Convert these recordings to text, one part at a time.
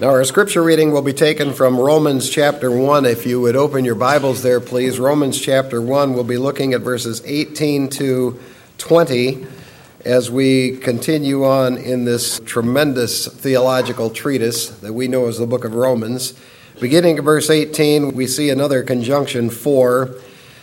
Now, our scripture reading will be taken from Romans chapter 1. If you would open your Bibles there, please. Romans chapter 1, we'll be looking at verses 18 to 20 as we continue on in this tremendous theological treatise that we know as the book of Romans. Beginning at verse 18, we see another conjunction for,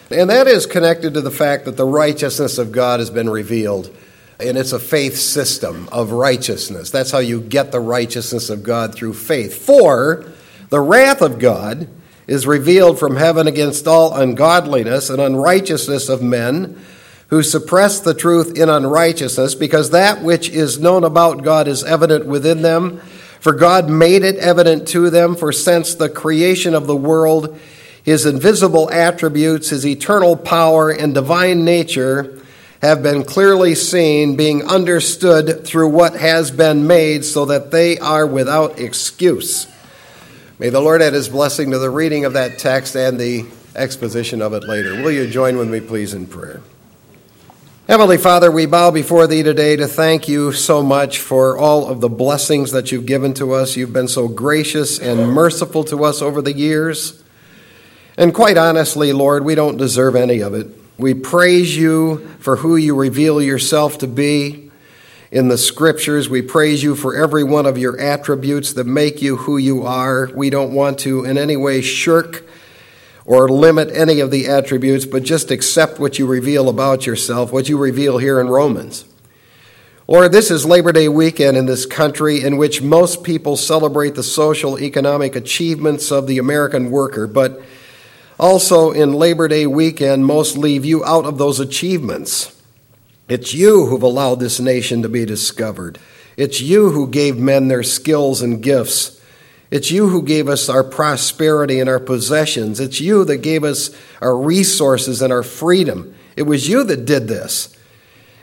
and that is connected to the fact that the righteousness of God has been revealed and it's a faith system of righteousness. That's how you get the righteousness of God through faith. For the wrath of God is revealed from heaven against all ungodliness and unrighteousness of men who suppress the truth in unrighteousness, because that which is known about God is evident within them. For God made it evident to them, for since the creation of the world, his invisible attributes, his eternal power, and divine nature, have been clearly seen, being understood through what has been made, so that they are without excuse. May the Lord add his blessing to the reading of that text and the exposition of it later. Will you join with me, please, in prayer? Heavenly Father, we bow before Thee today to thank You so much for all of the blessings that You've given to us. You've been so gracious and merciful to us over the years. And quite honestly, Lord, we don't deserve any of it. We praise you for who you reveal yourself to be in the scriptures. We praise you for every one of your attributes that make you who you are. We don't want to in any way shirk or limit any of the attributes, but just accept what you reveal about yourself, what you reveal here in Romans. Lord, this is Labor Day weekend in this country in which most people celebrate the social economic achievements of the American worker, but also, in Labor Day weekend, most leave you out of those achievements. It's you who've allowed this nation to be discovered. It's you who gave men their skills and gifts. It's you who gave us our prosperity and our possessions. It's you that gave us our resources and our freedom. It was you that did this.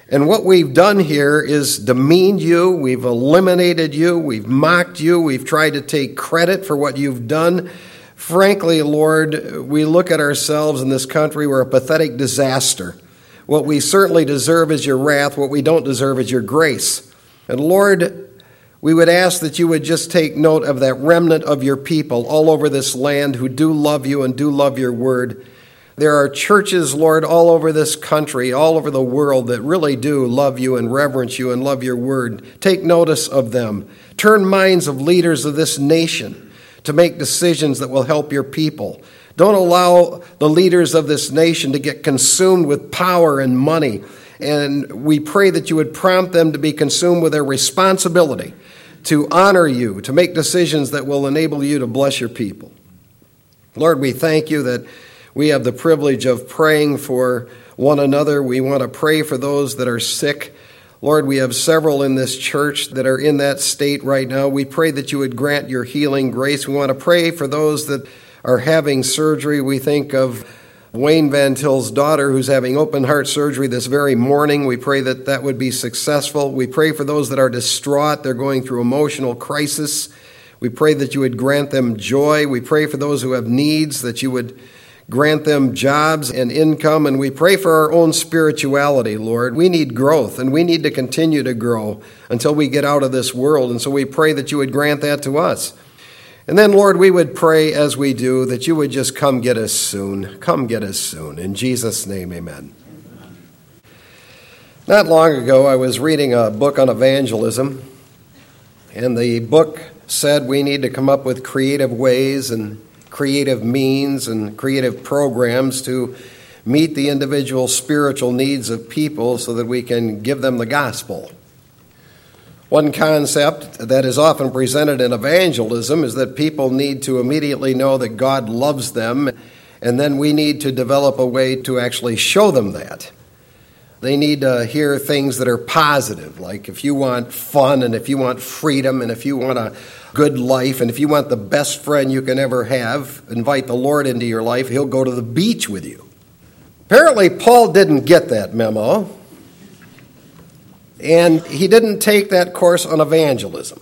And what we've done here is demeaned you, we've eliminated you, we've mocked you, we've tried to take credit for what you've done. Frankly, Lord, we look at ourselves in this country, we're a pathetic disaster. What we certainly deserve is your wrath, what we don't deserve is your grace. And Lord, we would ask that you would just take note of that remnant of your people all over this land who do love you and do love your word. There are churches, Lord, all over this country, all over the world that really do love you and reverence you and love your word. Take notice of them. Turn minds of leaders of this nation to make decisions that will help your people. Don't allow the leaders of this nation to get consumed with power and money. And we pray that you would prompt them to be consumed with their responsibility to honor you, to make decisions that will enable you to bless your people. Lord, we thank you that we have the privilege of praying for one another. We want to pray for those that are sick. Lord, we have several in this church that are in that state right now. We pray that you would grant your healing grace. We want to pray for those that are having surgery. We think of Wayne Van Til's daughter who's having open heart surgery this very morning. We pray that that would be successful. We pray for those that are distraught, they're going through emotional crisis. We pray that you would grant them joy. We pray for those who have needs that you would Grant them jobs and income, and we pray for our own spirituality, Lord. We need growth, and we need to continue to grow until we get out of this world. And so we pray that you would grant that to us. And then, Lord, we would pray as we do that you would just come get us soon. Come get us soon. In Jesus' name, amen. Not long ago, I was reading a book on evangelism, and the book said we need to come up with creative ways and creative means and creative programs to meet the individual spiritual needs of people so that we can give them the gospel. One concept that is often presented in evangelism is that people need to immediately know that God loves them, and then we need to develop a way to actually show them that. They need to hear things that are positive, like if you want fun and if you want freedom and if you want a good life and if you want the best friend you can ever have, invite the Lord into your life, He'll go to the beach with you. Apparently, Paul didn't get that memo, and he didn't take that course on evangelism.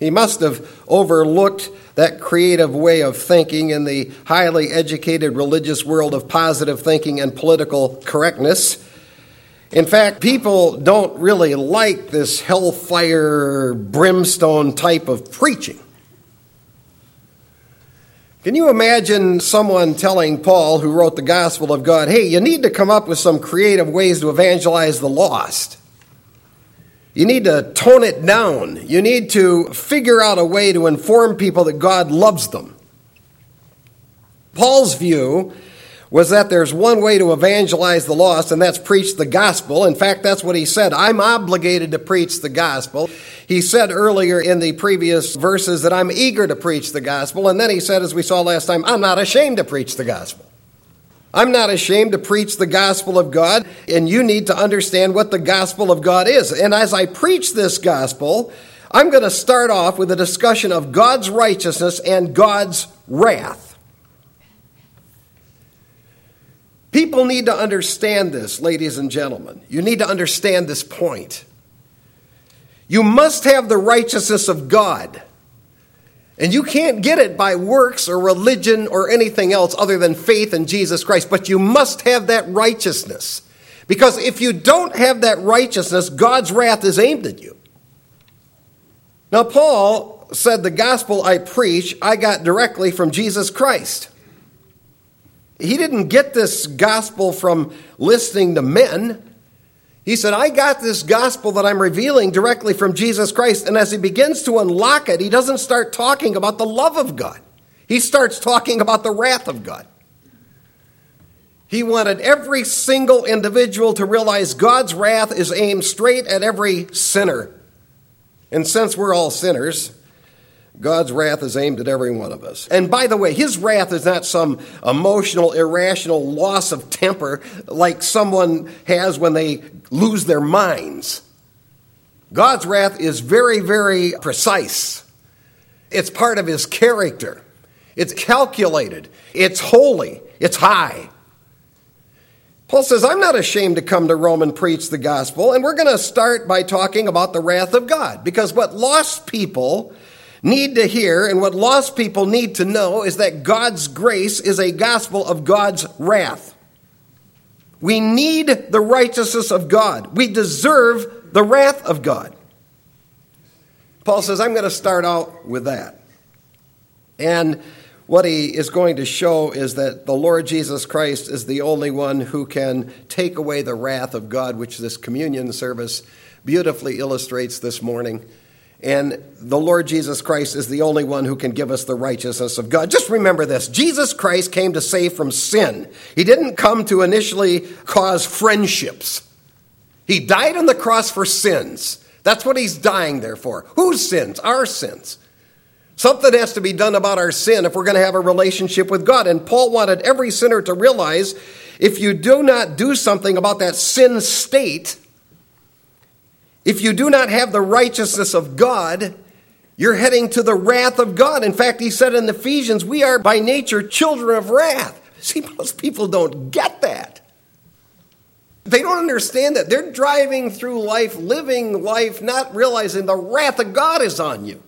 He must have overlooked that creative way of thinking in the highly educated religious world of positive thinking and political correctness. In fact, people don't really like this hellfire, brimstone type of preaching. Can you imagine someone telling Paul, who wrote the Gospel of God, hey, you need to come up with some creative ways to evangelize the lost? You need to tone it down. You need to figure out a way to inform people that God loves them. Paul's view was that there's one way to evangelize the lost, and that's preach the gospel. In fact, that's what he said. I'm obligated to preach the gospel. He said earlier in the previous verses that I'm eager to preach the gospel, and then he said, as we saw last time, I'm not ashamed to preach the gospel. I'm not ashamed to preach the gospel of God, and you need to understand what the gospel of God is. And as I preach this gospel, I'm going to start off with a discussion of God's righteousness and God's wrath. People need to understand this, ladies and gentlemen. You need to understand this point. You must have the righteousness of God. And you can't get it by works or religion or anything else other than faith in Jesus Christ, but you must have that righteousness. Because if you don't have that righteousness, God's wrath is aimed at you. Now, Paul said, The gospel I preach, I got directly from Jesus Christ. He didn't get this gospel from listening to men. He said, I got this gospel that I'm revealing directly from Jesus Christ. And as he begins to unlock it, he doesn't start talking about the love of God, he starts talking about the wrath of God. He wanted every single individual to realize God's wrath is aimed straight at every sinner. And since we're all sinners, God's wrath is aimed at every one of us. And by the way, his wrath is not some emotional, irrational loss of temper like someone has when they lose their minds. God's wrath is very, very precise. It's part of his character. It's calculated. It's holy. It's high. Paul says, I'm not ashamed to come to Rome and preach the gospel. And we're going to start by talking about the wrath of God. Because what lost people need to hear and what lost people need to know is that God's grace is a gospel of God's wrath. We need the righteousness of God. We deserve the wrath of God. Paul says, I'm going to start out with that. And what he is going to show is that the Lord Jesus Christ is the only one who can take away the wrath of God, which this communion service beautifully illustrates this morning. And the Lord Jesus Christ is the only one who can give us the righteousness of God. Just remember this Jesus Christ came to save from sin. He didn't come to initially cause friendships. He died on the cross for sins. That's what he's dying there for. Whose sins? Our sins. Something has to be done about our sin if we're going to have a relationship with God. And Paul wanted every sinner to realize if you do not do something about that sin state, if you do not have the righteousness of God, you're heading to the wrath of God. In fact, he said in Ephesians, we are by nature children of wrath. See, most people don't get that. They don't understand that. They're driving through life, living life, not realizing the wrath of God is on you.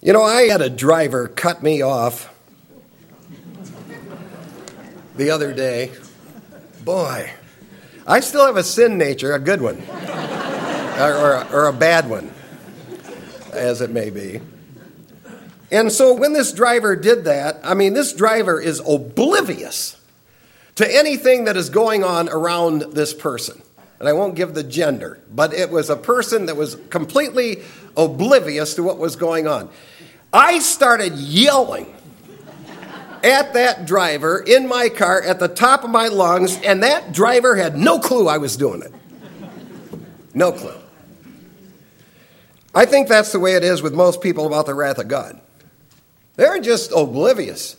You know, I had a driver cut me off the other day. Boy, I still have a sin nature, a good one, or, or, or, a bad one, as it may be. And so when this driver did that, I mean, this driver is oblivious to anything that is going on around this person. And I won't give the gender, but it was a person that was completely oblivious to what was going on. I started yelling at that driver in my car at the top of my lungs, and that driver had no clue I was doing it. No clue. I think that's the way it is with most people about the wrath of God. They're just oblivious,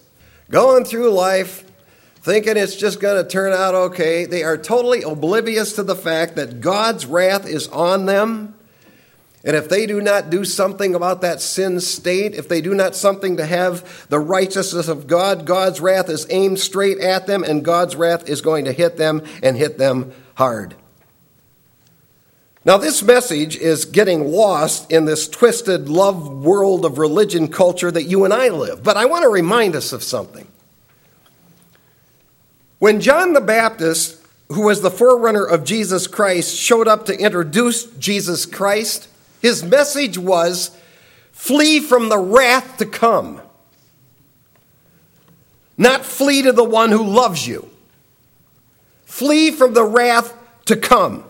going through life thinking it's just going to turn out okay. They are totally oblivious to the fact that God's wrath is on them and if they do not do something about that sin state, if they do not something to have the righteousness of God, God's wrath is aimed straight at them, and God's wrath is going to hit them and hit them hard. Now, this message is getting lost in this twisted love world of religion culture that you and I live. But I want to remind us of something. When John the Baptist who was the forerunner of Jesus Christ, showed up to introduce Jesus Christ, his message was flee from the wrath to come, not flee to the one who loves you. Flee from the wrath to come.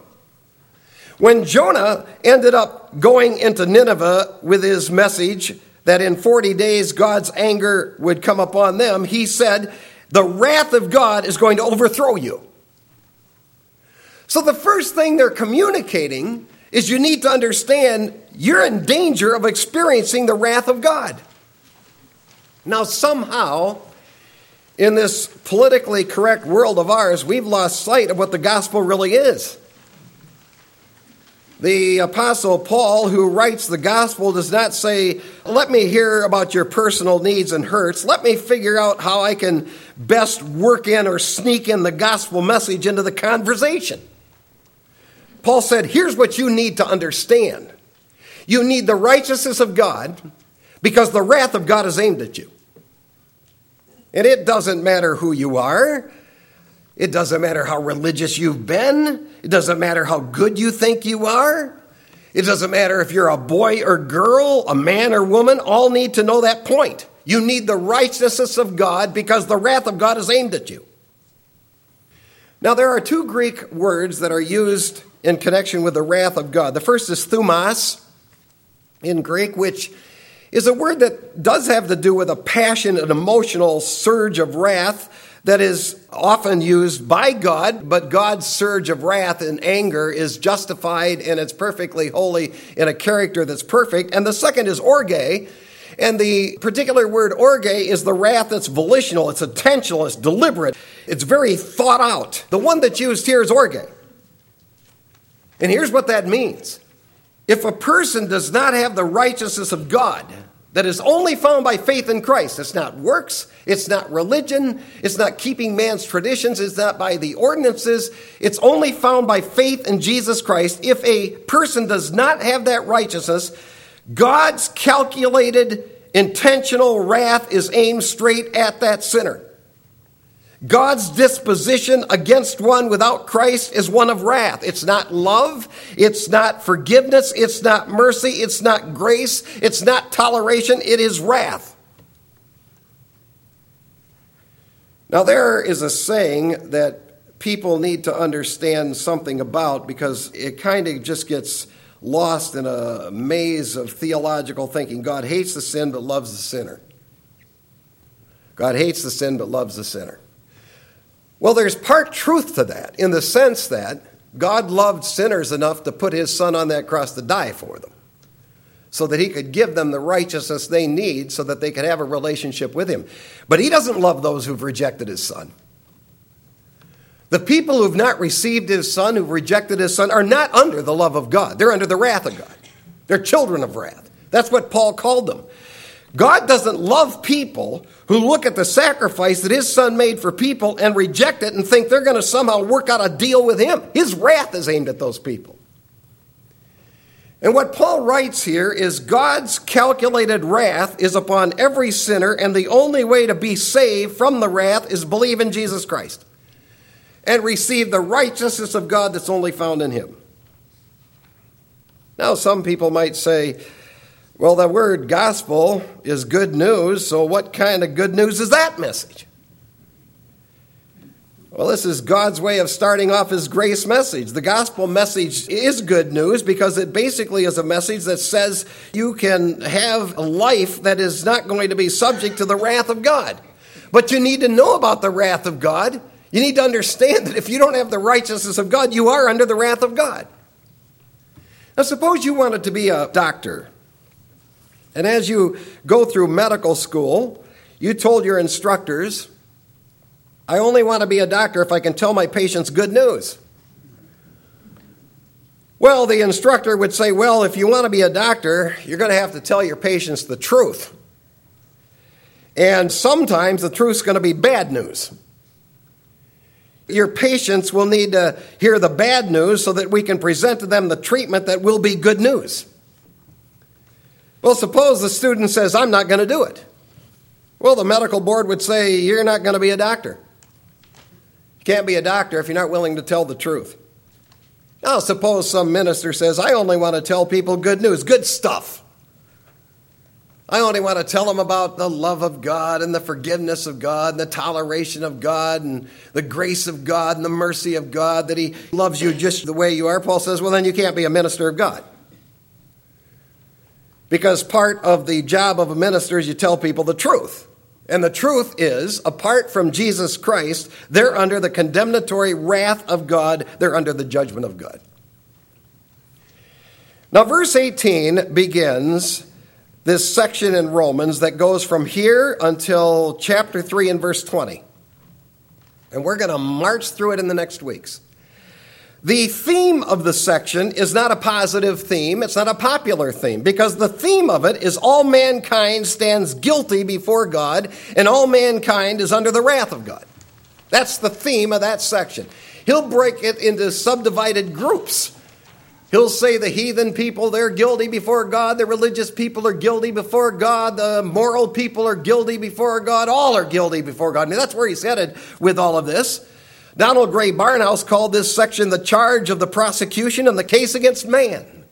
When Jonah ended up going into Nineveh with his message that in 40 days God's anger would come upon them, he said, The wrath of God is going to overthrow you. So the first thing they're communicating is you need to understand you're in danger of experiencing the wrath of God. Now, somehow, in this politically correct world of ours, we've lost sight of what the gospel really is. The Apostle Paul, who writes the gospel, does not say, Let me hear about your personal needs and hurts. Let me figure out how I can best work in or sneak in the gospel message into the conversation. Paul said, Here's what you need to understand you need the righteousness of God because the wrath of God is aimed at you. And it doesn't matter who you are. It doesn't matter how religious you've been. It doesn't matter how good you think you are. It doesn't matter if you're a boy or girl, a man or woman, all need to know that point. You need the righteousness of God because the wrath of God is aimed at you. Now, there are two Greek words that are used in connection with the wrath of God. The first is thumos in Greek, which is a word that does have to do with a passion, an emotional surge of wrath that is often used by God, but God's surge of wrath and anger is justified and it's perfectly holy in a character that's perfect. And the second is orge. And the particular word orge is the wrath that's volitional, it's intentional, it's deliberate, it's very thought out. The one that's used here is orge. And here's what that means if a person does not have the righteousness of God, that is only found by faith in Christ. It's not works, it's not religion, it's not keeping man's traditions, it's not by the ordinances. It's only found by faith in Jesus Christ. If a person does not have that righteousness, God's calculated, intentional wrath is aimed straight at that sinner. God's disposition against one without Christ is one of wrath. It's not love. It's not forgiveness. It's not mercy. It's not grace. It's not toleration. It is wrath. Now, there is a saying that people need to understand something about because it kind of just gets lost in a maze of theological thinking. God hates the sin but loves the sinner. God hates the sin but loves the sinner. Well, there's part truth to that in the sense that God loved sinners enough to put his son on that cross to die for them so that he could give them the righteousness they need so that they could have a relationship with him. But he doesn't love those who've rejected his son. The people who've not received his son, who've rejected his son, are not under the love of God. They're under the wrath of God. They're children of wrath. That's what Paul called them. God doesn't love people who look at the sacrifice that his son made for people and reject it and think they're going to somehow work out a deal with him. His wrath is aimed at those people. And what Paul writes here is God's calculated wrath is upon every sinner, and the only way to be saved from the wrath is believe in Jesus Christ and receive the righteousness of God that's only found in him. Now, some people might say, well, the word gospel is good news, so what kind of good news is that message? Well, this is God's way of starting off his grace message. The gospel message is good news because it basically is a message that says you can have a life that is not going to be subject to the wrath of God. But you need to know about the wrath of God. You need to understand that if you don't have the righteousness of God, you are under the wrath of God. Now, suppose you wanted to be a doctor and as you go through medical school, you told your instructors, I only want to be a doctor if I can tell my patients good news. Well, the instructor would say, Well, if you want to be a doctor, you're going to have to tell your patients the truth. And sometimes the truth's going to be bad news. Your patients will need to hear the bad news so that we can present to them the treatment that will be good news. Well, suppose the student says, I'm not going to do it. Well, the medical board would say, You're not going to be a doctor. You can't be a doctor if you're not willing to tell the truth. Now, suppose some minister says, I only want to tell people good news, good stuff. I only want to tell them about the love of God and the forgiveness of God and the toleration of God and the grace of God and the mercy of God, that He loves you just the way you are. Paul says, well, then you can't be a minister of God. Because part of the job of a minister is you tell people the truth. And the truth is, apart from Jesus Christ, they're under the condemnatory wrath of God, they're under the judgment of God. Now, verse 18 begins this section in Romans that goes from here until chapter 3 and verse 20. And we're going to march through it in the next weeks. The theme of the section is not a positive theme, it's not a popular theme, because the theme of it is all mankind stands guilty before God, and all mankind is under the wrath of God. That's the theme of that section. He'll break it into subdivided groups. He'll say the heathen people, they're guilty before God. The religious people are guilty before God. The moral people are guilty before God. All are guilty before God. I mean, that's where he's headed with all of this. Donald Grey Barnhouse called this section the charge of the prosecution and the case against man.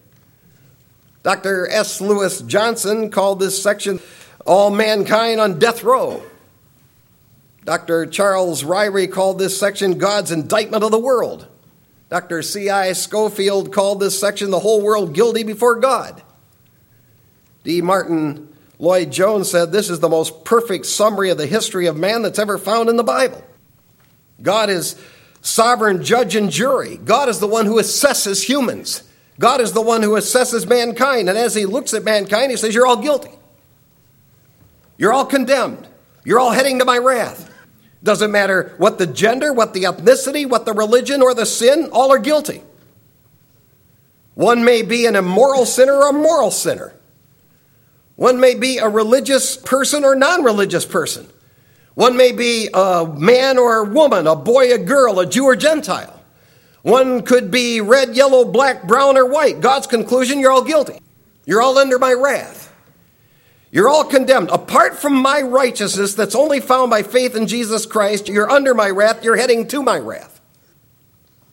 Dr. S. Lewis Johnson called this section all mankind on death row. Dr. Charles Ryrie called this section God's indictment of the world. Dr. C.I. Scofield called this section the whole world guilty before God. D. Martin Lloyd Jones said this is the most perfect summary of the history of man that's ever found in the Bible. God is sovereign judge and jury. God is the one who assesses humans. God is the one who assesses mankind. And as he looks at mankind, he says, You're all guilty. You're all condemned. You're all heading to my wrath. Doesn't matter what the gender, what the ethnicity, what the religion, or the sin, all are guilty. One may be an immoral sinner or a moral sinner. One may be a religious person or non religious person. One may be a man or a woman, a boy, a girl, a Jew or Gentile. One could be red, yellow, black, brown, or white. God's conclusion you're all guilty. You're all under my wrath. You're all condemned. Apart from my righteousness that's only found by faith in Jesus Christ, you're under my wrath. You're heading to my wrath.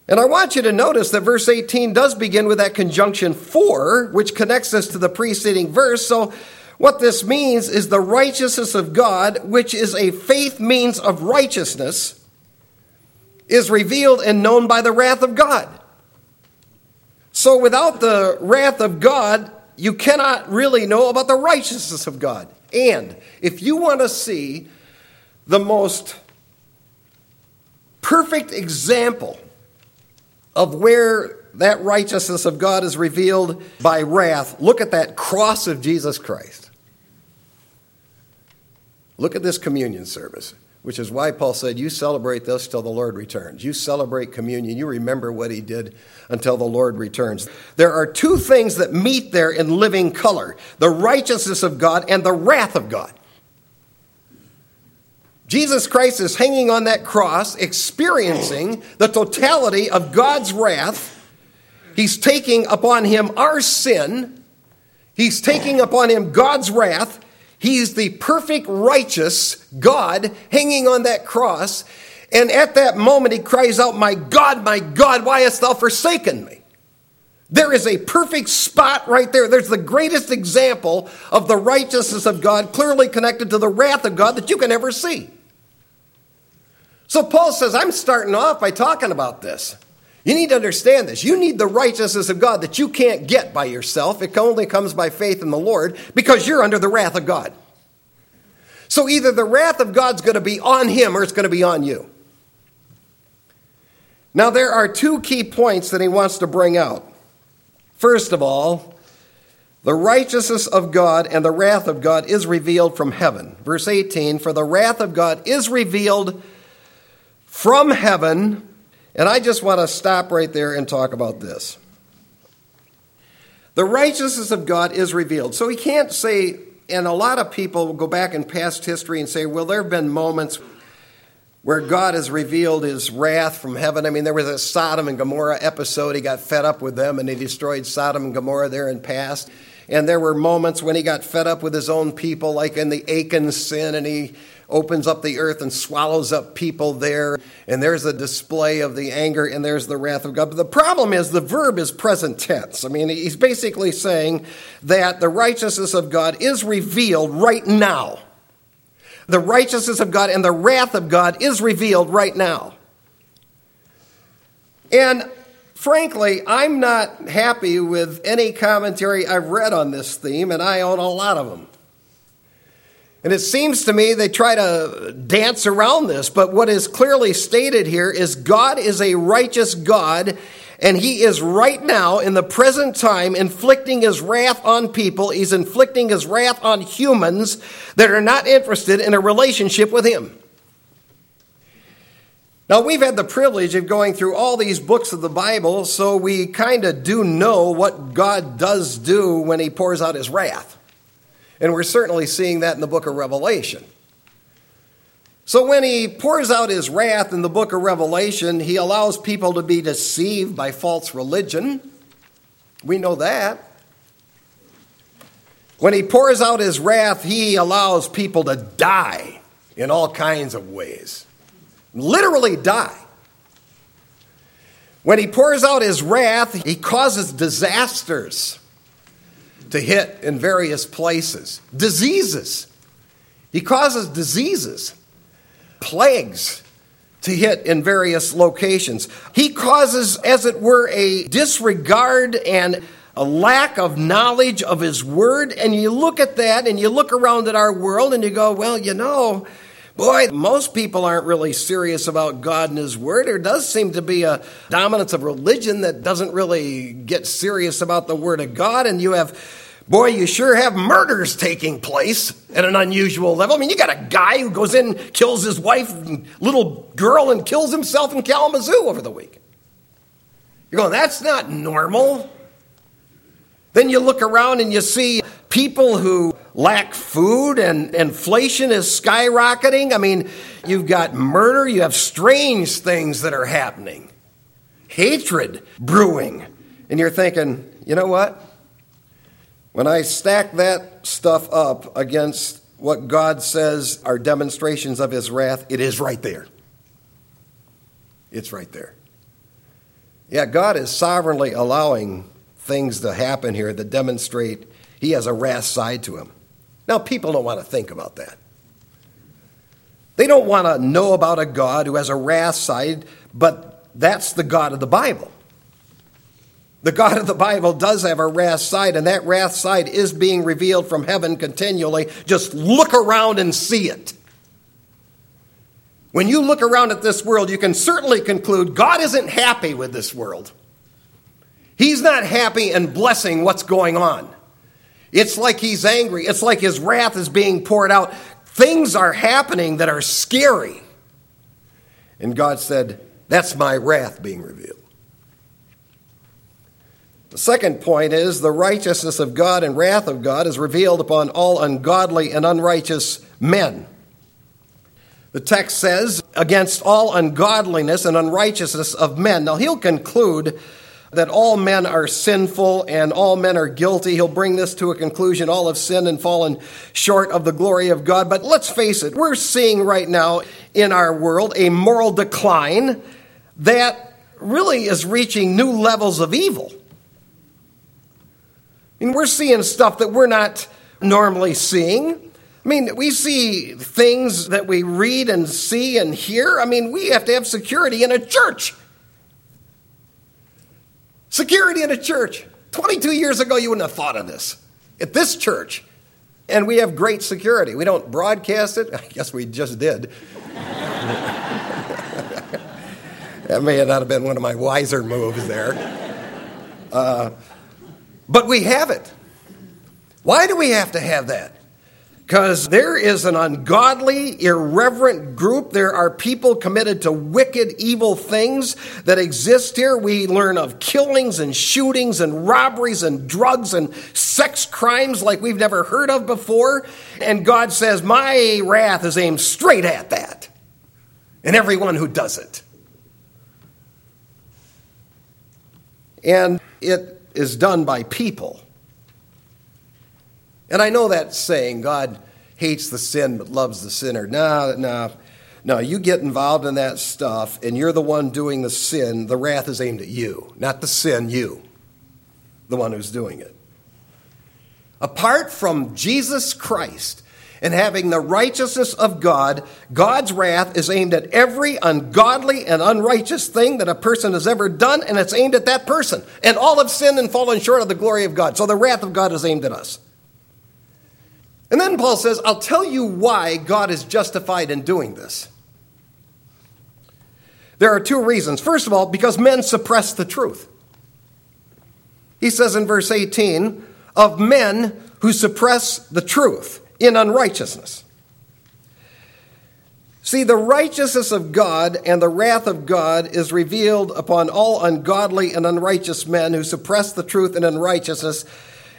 And I want you to notice that verse 18 does begin with that conjunction for, which connects us to the preceding verse. So, what this means is the righteousness of God, which is a faith means of righteousness, is revealed and known by the wrath of God. So, without the wrath of God, you cannot really know about the righteousness of God. And if you want to see the most perfect example of where that righteousness of God is revealed by wrath, look at that cross of Jesus Christ. Look at this communion service which is why Paul said, You celebrate this till the Lord returns. You celebrate communion. You remember what he did until the Lord returns. There are two things that meet there in living color the righteousness of God and the wrath of God. Jesus Christ is hanging on that cross, experiencing the totality of God's wrath. He's taking upon him our sin. He's taking upon him God's wrath. He's the perfect righteous God hanging on that cross. And at that moment, he cries out, My God, my God, why hast thou forsaken me? There is a perfect spot right there. There's the greatest example of the righteousness of God, clearly connected to the wrath of God that you can ever see. So Paul says, I'm starting off by talking about this. You need to understand this. You need the righteousness of God that you can't get by yourself. It only comes by faith in the Lord because you're under the wrath of God. So either the wrath of God's going to be on him or it's going to be on you. Now, there are two key points that he wants to bring out. First of all, the righteousness of God and the wrath of God is revealed from heaven. Verse 18 For the wrath of God is revealed from heaven and I just want to stop right there and talk about this. The righteousness of God is revealed. So he can't say, and a lot of people will go back in past history and say, well, there have been moments where God has revealed his wrath from heaven. I mean, there was a Sodom and Gomorrah episode. He got fed up with them and he destroyed Sodom and Gomorrah there in past. And there were moments when he got fed up with his own people, like in the Achan sin, and he opens up the earth and swallows up people there. And there's a display of the anger and there's the wrath of God. But the problem is the verb is present tense. I mean, he's basically saying that the righteousness of God is revealed right now. The righteousness of God and the wrath of God is revealed right now. And frankly, I'm not happy with any commentary I've read on this theme, and I own a lot of them. And it seems to me they try to dance around this, but what is clearly stated here is God is a righteous God, and He is right now, in the present time, inflicting His wrath on people. He's inflicting His wrath on humans that are not interested in a relationship with Him. Now, we've had the privilege of going through all these books of the Bible, so we kind of do know what God does do when He pours out His wrath. And we're certainly seeing that in the book of Revelation. So when he pours out his wrath in the book of Revelation, he allows people to be deceived by false religion. We know that. When he pours out his wrath, he allows people to die in all kinds of ways. Literally die. When he pours out his wrath, he causes disasters to hit in various places. Diseases. He causes diseases, plagues to hit in various locations. He causes, as it were, a disregard and a lack of knowledge of His Word. And you look at that and you look around at our world and you go, well, you know, Boy, most people aren't really serious about God and His Word. There does seem to be a dominance of religion that doesn't really get serious about the Word of God. And you have, boy, you sure have murders taking place at an unusual level. I mean, you got a guy who goes in, kills his wife and little girl, and kills himself in Kalamazoo over the week. You're going, that's not normal. Then you look around and you see people who lack food and inflation is skyrocketing. I mean, you've got murder, you have strange things that are happening, hatred brewing. And you're thinking, you know what? When I stack that stuff up against what God says are demonstrations of his wrath, it is right there. It's right there. Yeah, God is sovereignly allowing things to happen here that demonstrate he has a wrath side to him. Now, people don't want to think about that. They don't want to know about a God who has a wrath side, but that's the God of the Bible. The God of the Bible does have a wrath side, and that wrath side is being revealed from heaven continually. Just look around and see it. When you look around at this world, you can certainly conclude God isn't happy with this world. He's not happy and blessing what's going on. It's like he's angry. It's like his wrath is being poured out. Things are happening that are scary. And God said, That's my wrath being revealed. The second point is the righteousness of God and wrath of God is revealed upon all ungodly and unrighteous men. The text says, against all ungodliness and unrighteousness of men. Now, he'll conclude that all men are sinful and all men are guilty. He'll bring this to a conclusion. All have sinned and fallen short of the glory of God. But let's face it, we're seeing right now in our world a moral decline that really is reaching new levels of evil. I mean, we're seeing stuff that we're not normally seeing. I mean, we see things that we read and see and hear. I mean, we have to have security in a church. Security in a church. 22 years ago, you wouldn't have thought of this. At this church. And we have great security. We don't broadcast it. I guess we just did. that may not have been one of my wiser moves there. Uh, but we have it. Why do we have to have that? Because there is an ungodly, irreverent group. There are people committed to wicked, evil things that exist here. We learn of killings and shootings and robberies and drugs and sex crimes like we've never heard of before. And God says, My wrath is aimed straight at that and everyone who does it. And it is done by people. And I know that saying, God hates the sin but loves the sinner. No, no. No, you get involved in that stuff and you're the one doing the sin, the wrath is aimed at you, not the sin, you, the one who's doing it. Apart from Jesus Christ and having the righteousness of God, God's wrath is aimed at every ungodly and unrighteous thing that a person has ever done, and it's aimed at that person. And all have sinned and fallen short of the glory of God. So the wrath of God is aimed at us. And then Paul says, I'll tell you why God is justified in doing this. There are two reasons. First of all, because men suppress the truth. He says in verse 18, of men who suppress the truth in unrighteousness. See, the righteousness of God and the wrath of God is revealed upon all ungodly and unrighteous men who suppress the truth in unrighteousness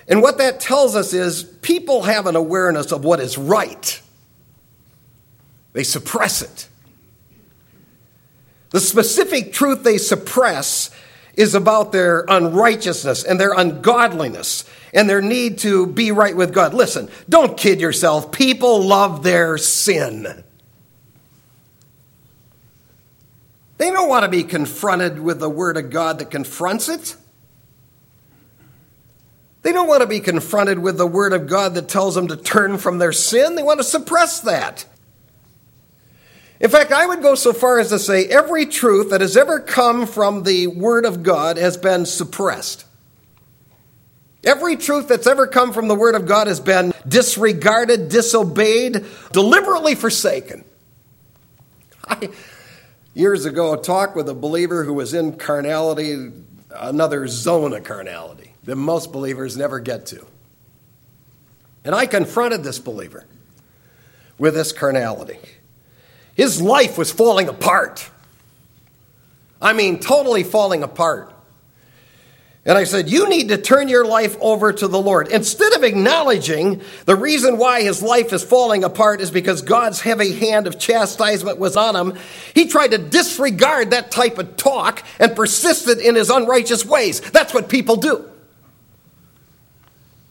and what that tells us is people have an awareness of what is right, they suppress it. The specific truth they suppress is about their unrighteousness and their ungodliness and their need to be right with God. Listen, don't kid yourself. People love their sin. They don't want to be confronted with the Word of God that confronts it. They don't want to be confronted with the Word of God that tells them to turn from their sin. They want to suppress that. In fact, I would go so far as to say every truth that has ever come from the Word of God has been suppressed. Every truth that's ever come from the Word of God has been disregarded, disobeyed, deliberately forsaken. I, years ago, talked with a believer who was in carnality, another zone of carnality that most believers never get to. And I confronted this believer with this carnality. His life was falling apart. I mean, totally falling apart. And I said, You need to turn your life over to the Lord. Instead of acknowledging the reason why his life is falling apart is because God's heavy hand of chastisement was on him, he tried to disregard that type of talk and persisted in his unrighteous ways. That's what people do.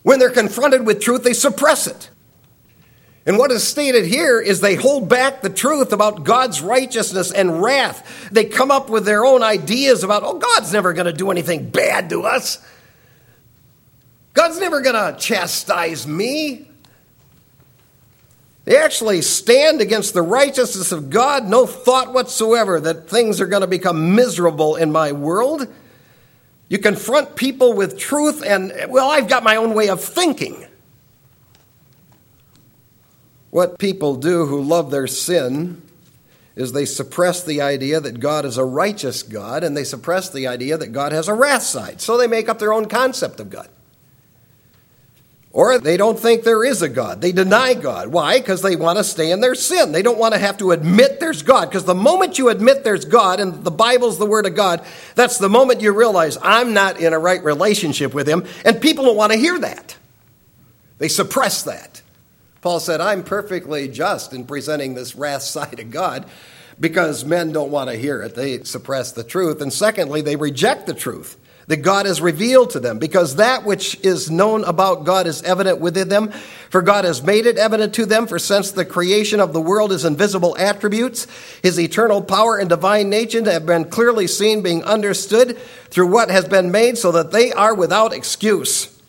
When they're confronted with truth, they suppress it. And what is stated here is they hold back the truth about God's righteousness and wrath. They come up with their own ideas about, oh, God's never going to do anything bad to us. God's never going to chastise me. They actually stand against the righteousness of God, no thought whatsoever that things are going to become miserable in my world. You confront people with truth, and, well, I've got my own way of thinking. What people do who love their sin is they suppress the idea that God is a righteous God, and they suppress the idea that God has a wrath side. So they make up their own concept of God. Or they don't think there is a God. They deny God. Why? Because they want to stay in their sin. They don't want to have to admit there's God. Because the moment you admit there's God, and the Bible's the Word of God, that's the moment you realize I'm not in a right relationship with Him. And people don't want to hear that. They suppress that. Paul said, I'm perfectly just in presenting this wrath side of God because men don't want to hear it. They suppress the truth. And secondly, they reject the truth that God has revealed to them, because that which is known about God is evident within them. For God has made it evident to them, for since the creation of the world, his invisible attributes, his eternal power and divine nature have been clearly seen, being understood through what has been made, so that they are without excuse.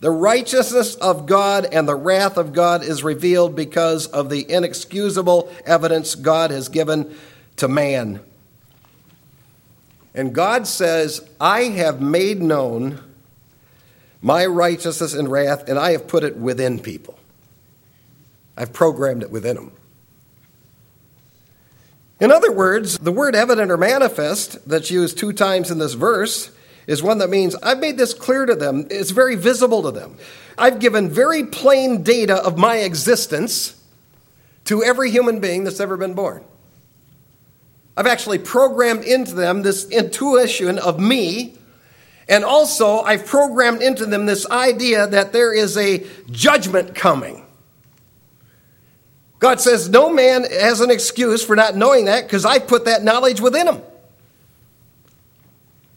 The righteousness of God and the wrath of God is revealed because of the inexcusable evidence God has given to man. And God says, I have made known my righteousness and wrath, and I have put it within people. I've programmed it within them. In other words, the word evident or manifest that's used two times in this verse is one that means I've made this clear to them. It's very visible to them. I've given very plain data of my existence to every human being that's ever been born. I've actually programmed into them this intuition of me. And also, I've programmed into them this idea that there is a judgment coming. God says, No man has an excuse for not knowing that because I put that knowledge within him.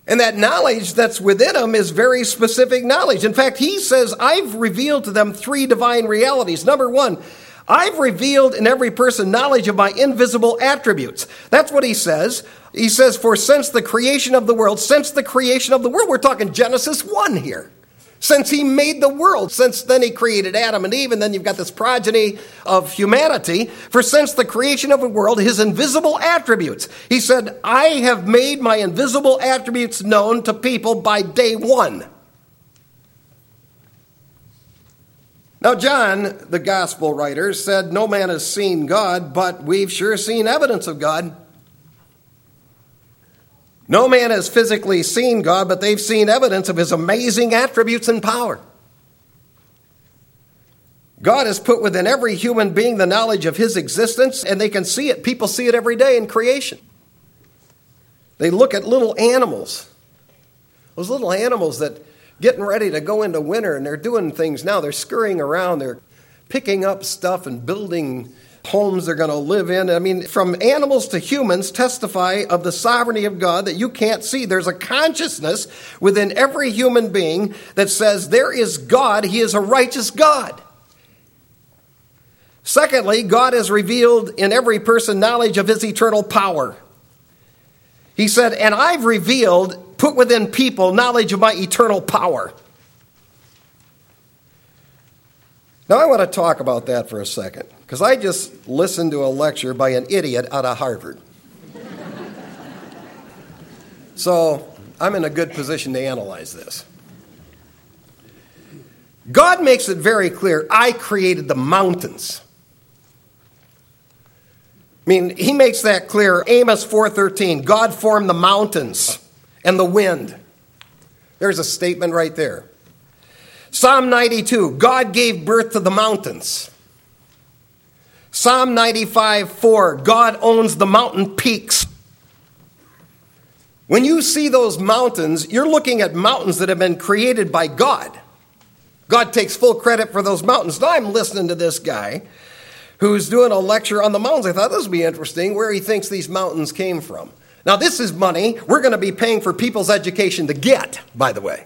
And that knowledge that's within them is very specific knowledge. In fact, he says, I've revealed to them three divine realities. Number one, I've revealed in every person knowledge of my invisible attributes. That's what he says. He says, For since the creation of the world, since the creation of the world, we're talking Genesis 1 here. Since he made the world, since then he created Adam and Eve, and then you've got this progeny of humanity. For since the creation of the world, his invisible attributes. He said, I have made my invisible attributes known to people by day one. Now, John, the gospel writer, said, No man has seen God, but we've sure seen evidence of God. No man has physically seen God, but they've seen evidence of his amazing attributes and power. God has put within every human being the knowledge of his existence, and they can see it. People see it every day in creation. They look at little animals, those little animals that getting ready to go into winter and they're doing things now. They're scurrying around, they're picking up stuff and building homes they're going to live in. I mean, from animals to humans testify of the sovereignty of God that you can't see. There's a consciousness within every human being that says there is God, He is a righteous God. Secondly, God has revealed in every person knowledge of His eternal power. He said, And I've revealed, put within people knowledge of my eternal power. Now, I want to talk about that for a second, because I just listened to a lecture by an idiot out of Harvard. so, I'm in a good position to analyze this. God makes it very clear I created the mountains. I mean, he makes that clear. Amos 4:13, God formed the mountains and the wind. There's a statement right there. Psalm 92, God gave birth to the mountains. Psalm 95, 4, God owns the mountain peaks. When you see those mountains, you're looking at mountains that have been created by God. God takes full credit for those mountains. Now I'm listening to this guy who's doing a lecture on the mountains. I thought this would be interesting where he thinks these mountains came from. Now, this is money we're going to be paying for people's education to get, by the way.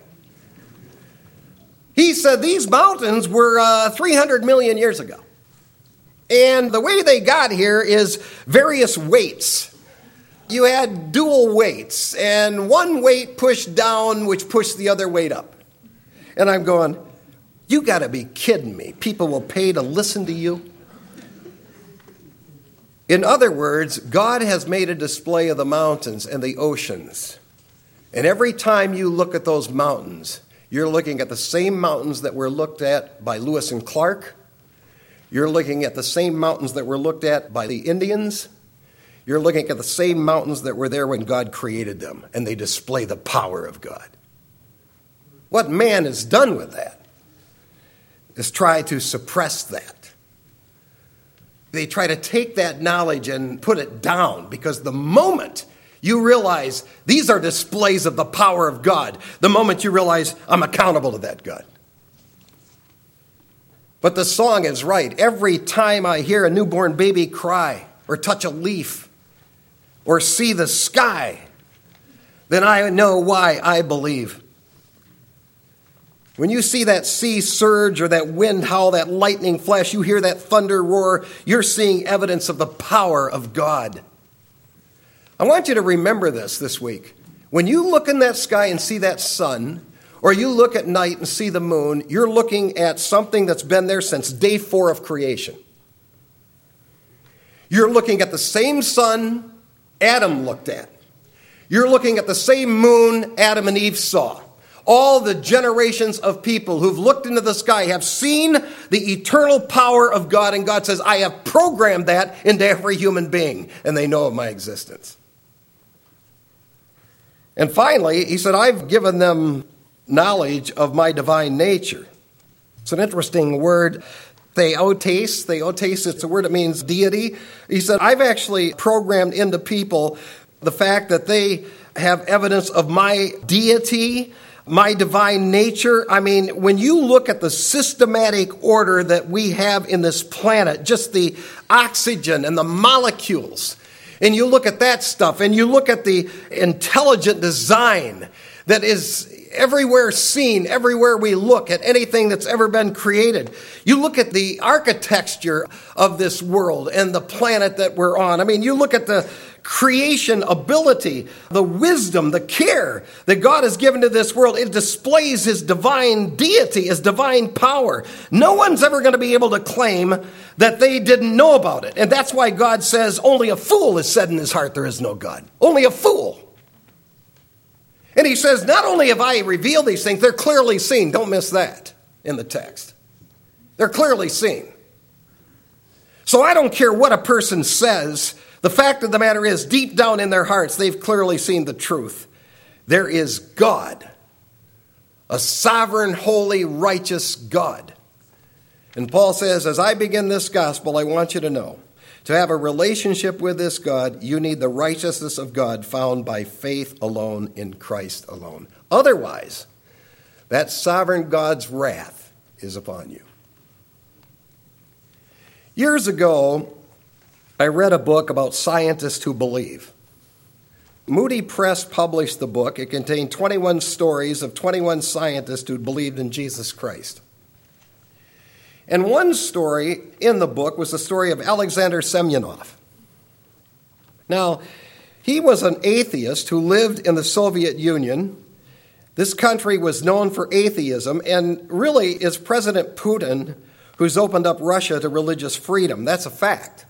He said these mountains were uh, 300 million years ago. And the way they got here is various weights. You had dual weights, and one weight pushed down, which pushed the other weight up. And I'm going, You got to be kidding me. People will pay to listen to you. In other words, God has made a display of the mountains and the oceans. And every time you look at those mountains, you're looking at the same mountains that were looked at by Lewis and Clark. You're looking at the same mountains that were looked at by the Indians. You're looking at the same mountains that were there when God created them, and they display the power of God. What man has done with that is try to suppress that they try to take that knowledge and put it down because the moment you realize these are displays of the power of God, the moment you realize I'm accountable to that God. But the song is right. Every time I hear a newborn baby cry, or touch a leaf, or see the sky, then I know why I believe. When you see that sea surge or that wind howl, that lightning flash, you hear that thunder roar, you're seeing evidence of the power of God. I want you to remember this this week. When you look in that sky and see that sun, or you look at night and see the moon, you're looking at something that's been there since day four of creation. You're looking at the same sun Adam looked at. You're looking at the same moon Adam and Eve saw all the generations of people who've looked into the sky have seen the eternal power of God, and God says, I have programmed that into every human being, and they know of my existence. And finally, he said, I've given them knowledge of my divine nature. It's an interesting word. Theotes, theotes, it's a word that means deity. He said, I've actually programmed into people the fact that they have evidence of my deity my divine nature. I mean, when you look at the systematic order that we have in this planet, just the oxygen and the molecules, and you look at that stuff, and you look at the intelligent design that is everywhere seen, everywhere we look at anything that's ever been created. You look at the architecture of this world and the planet that we're on. I mean, you look at the creation ability, the wisdom, the care that God has given to this world. It displays His divine deity, His divine power. No one's ever going to be able to claim that they didn't know about it. And that's why God says, only a fool has said in his heart, there is no God. Only a fool. And he says, Not only have I revealed these things, they're clearly seen. Don't miss that in the text. They're clearly seen. So I don't care what a person says. The fact of the matter is, deep down in their hearts, they've clearly seen the truth. There is God, a sovereign, holy, righteous God. And Paul says, As I begin this gospel, I want you to know to have a relationship with this God, you need the righteousness of God found by faith alone in Christ alone. Otherwise, that sovereign God's wrath is upon you. Years ago, I read a book about scientists who believe. Moody Press published the book. It contained 21 stories of 21 scientists who believed in Jesus Christ. And one story in the book was the story of Alexander Semyonov. Now, he was an atheist who lived in the Soviet Union. This country was known for atheism, and really is President Putin who's opened up Russia to religious freedom. That's a fact.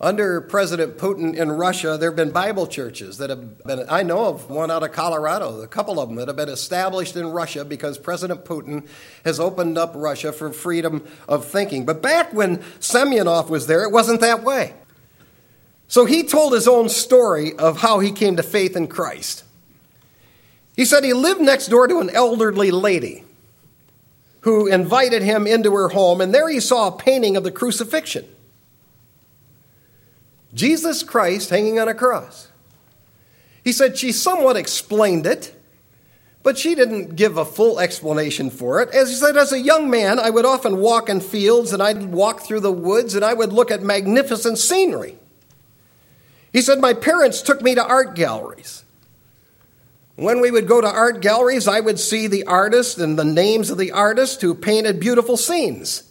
Under President Putin in Russia, there have been Bible churches that have been, I know of one out of Colorado, a couple of them that have been established in Russia because President Putin has opened up Russia for freedom of thinking. But back when Semyonov was there, it wasn't that way. So he told his own story of how he came to faith in Christ. He said he lived next door to an elderly lady who invited him into her home, and there he saw a painting of the crucifixion. Jesus Christ hanging on a cross. He said she somewhat explained it, but she didn't give a full explanation for it. As he said, as a young man, I would often walk in fields and I'd walk through the woods and I would look at magnificent scenery. He said, My parents took me to art galleries. When we would go to art galleries, I would see the artist and the names of the artists who painted beautiful scenes.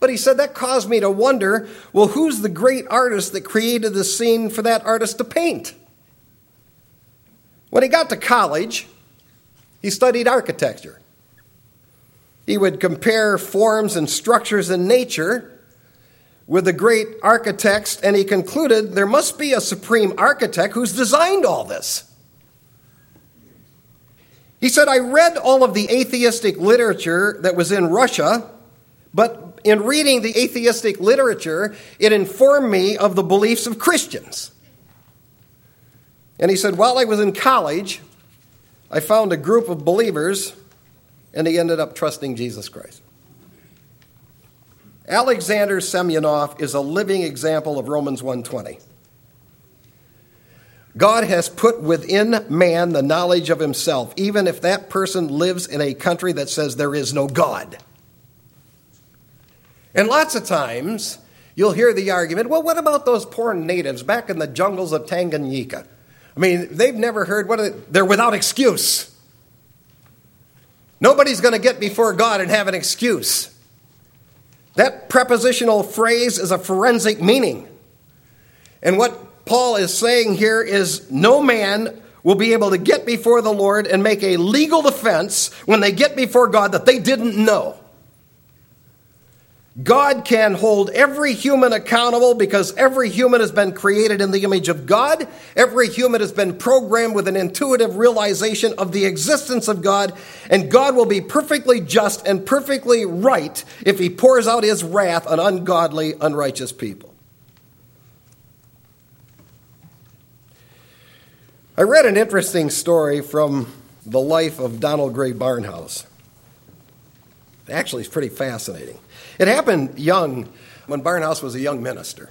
But he said that caused me to wonder well, who's the great artist that created the scene for that artist to paint? When he got to college, he studied architecture. He would compare forms and structures in nature with the great architects, and he concluded there must be a supreme architect who's designed all this. He said, I read all of the atheistic literature that was in Russia, but in reading the atheistic literature, it informed me of the beliefs of Christians. And he said, While I was in college, I found a group of believers, and he ended up trusting Jesus Christ. Alexander Semyonov is a living example of Romans 1:20. God has put within man the knowledge of himself, even if that person lives in a country that says there is no God. And lots of times, you'll hear the argument well, what about those poor natives back in the jungles of Tanganyika? I mean, they've never heard what it, they're without excuse. Nobody's going to get before God and have an excuse. That prepositional phrase is a forensic meaning. And what Paul is saying here is no man will be able to get before the Lord and make a legal defense when they get before God that they didn't know. God can hold every human accountable because every human has been created in the image of God. Every human has been programmed with an intuitive realization of the existence of God, and God will be perfectly just and perfectly right if he pours out his wrath on ungodly, unrighteous people. I read an interesting story from the life of Donald Grey Barnhouse. Actually, it's pretty fascinating. It happened young, when Barnhouse was a young minister.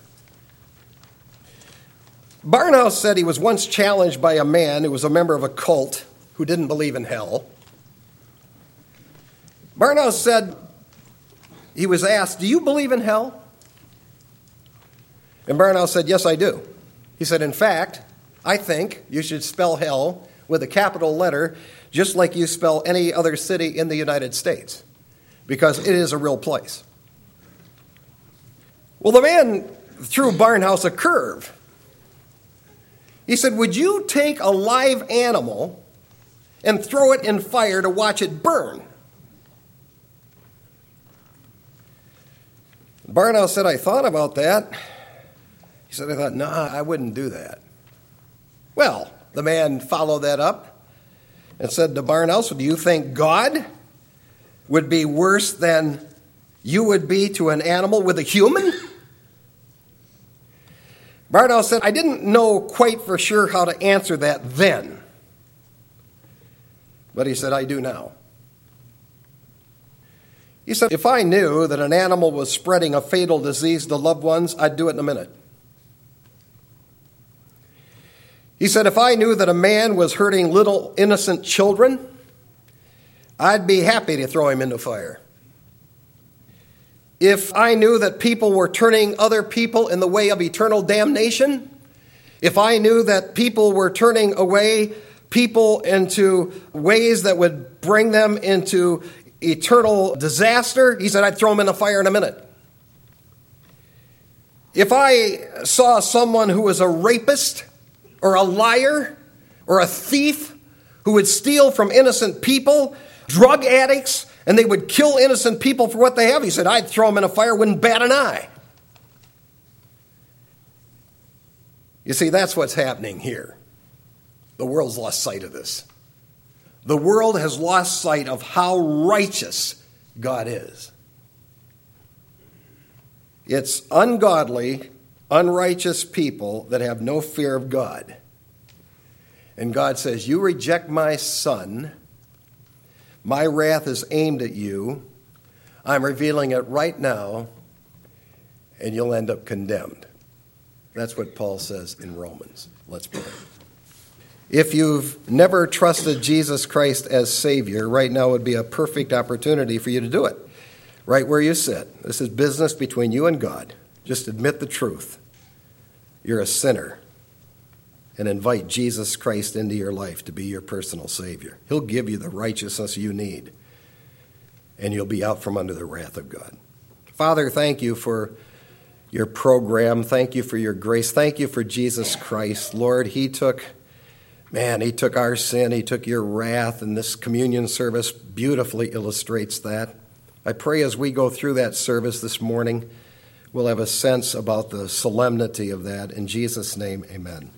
Barnhouse said he was once challenged by a man who was a member of a cult who didn't believe in hell. Barnhouse said, he was asked, Do you believe in hell? And Barnhouse said, Yes, I do. He said, In fact, I think you should spell hell with a capital letter, just like you spell any other city in the United States, because it is a real place. Well, the man threw Barnhouse a curve. He said, Would you take a live animal and throw it in fire to watch it burn? Barnhouse said, I thought about that. He said, I thought, no, nah, I wouldn't do that. Well, the man followed that up and said to Barnhouse, Do you think God would be worse than you would be to an animal with a human? Barnhouse said, I didn't know quite for sure how to answer that then. But he said, I do now. He said, If I knew that an animal was spreading a fatal disease to loved ones, I'd do it in a minute. He said, If I knew that a man was hurting little innocent children, I'd be happy to throw him into fire. If I knew that people were turning other people in the way of eternal damnation, if I knew that people were turning away people into ways that would bring them into eternal disaster, he said, I'd throw them in the fire in a minute. If I saw someone who was a rapist or a liar or a thief who would steal from innocent people, drug addicts, and they would kill innocent people for what they have, he said, I'd throw them in a fire, wouldn't bat an eye. You see, that's what's happening here. The world's lost sight of this. The world has lost sight of how righteous God is. It's ungodly, unrighteous people that have no fear of God. And God says, You reject my son, my wrath is aimed at you. I'm revealing it right now, and you'll end up condemned. That's what Paul says in Romans. Let's pray. If you've never trusted Jesus Christ as Savior, right now would be a perfect opportunity for you to do it. Right where you sit. This is business between you and God. Just admit the truth. You're a sinner. And invite Jesus Christ into your life to be your personal Savior. He'll give you the righteousness you need, and you'll be out from under the wrath of God. Father, thank you for your program. Thank you for your grace. Thank you for Jesus Christ. Lord, He took Man, he took our sin, he took your wrath, and this communion service beautifully illustrates that. I pray as we go through that service this morning, we'll have a sense about the solemnity of that. In Jesus' name, amen.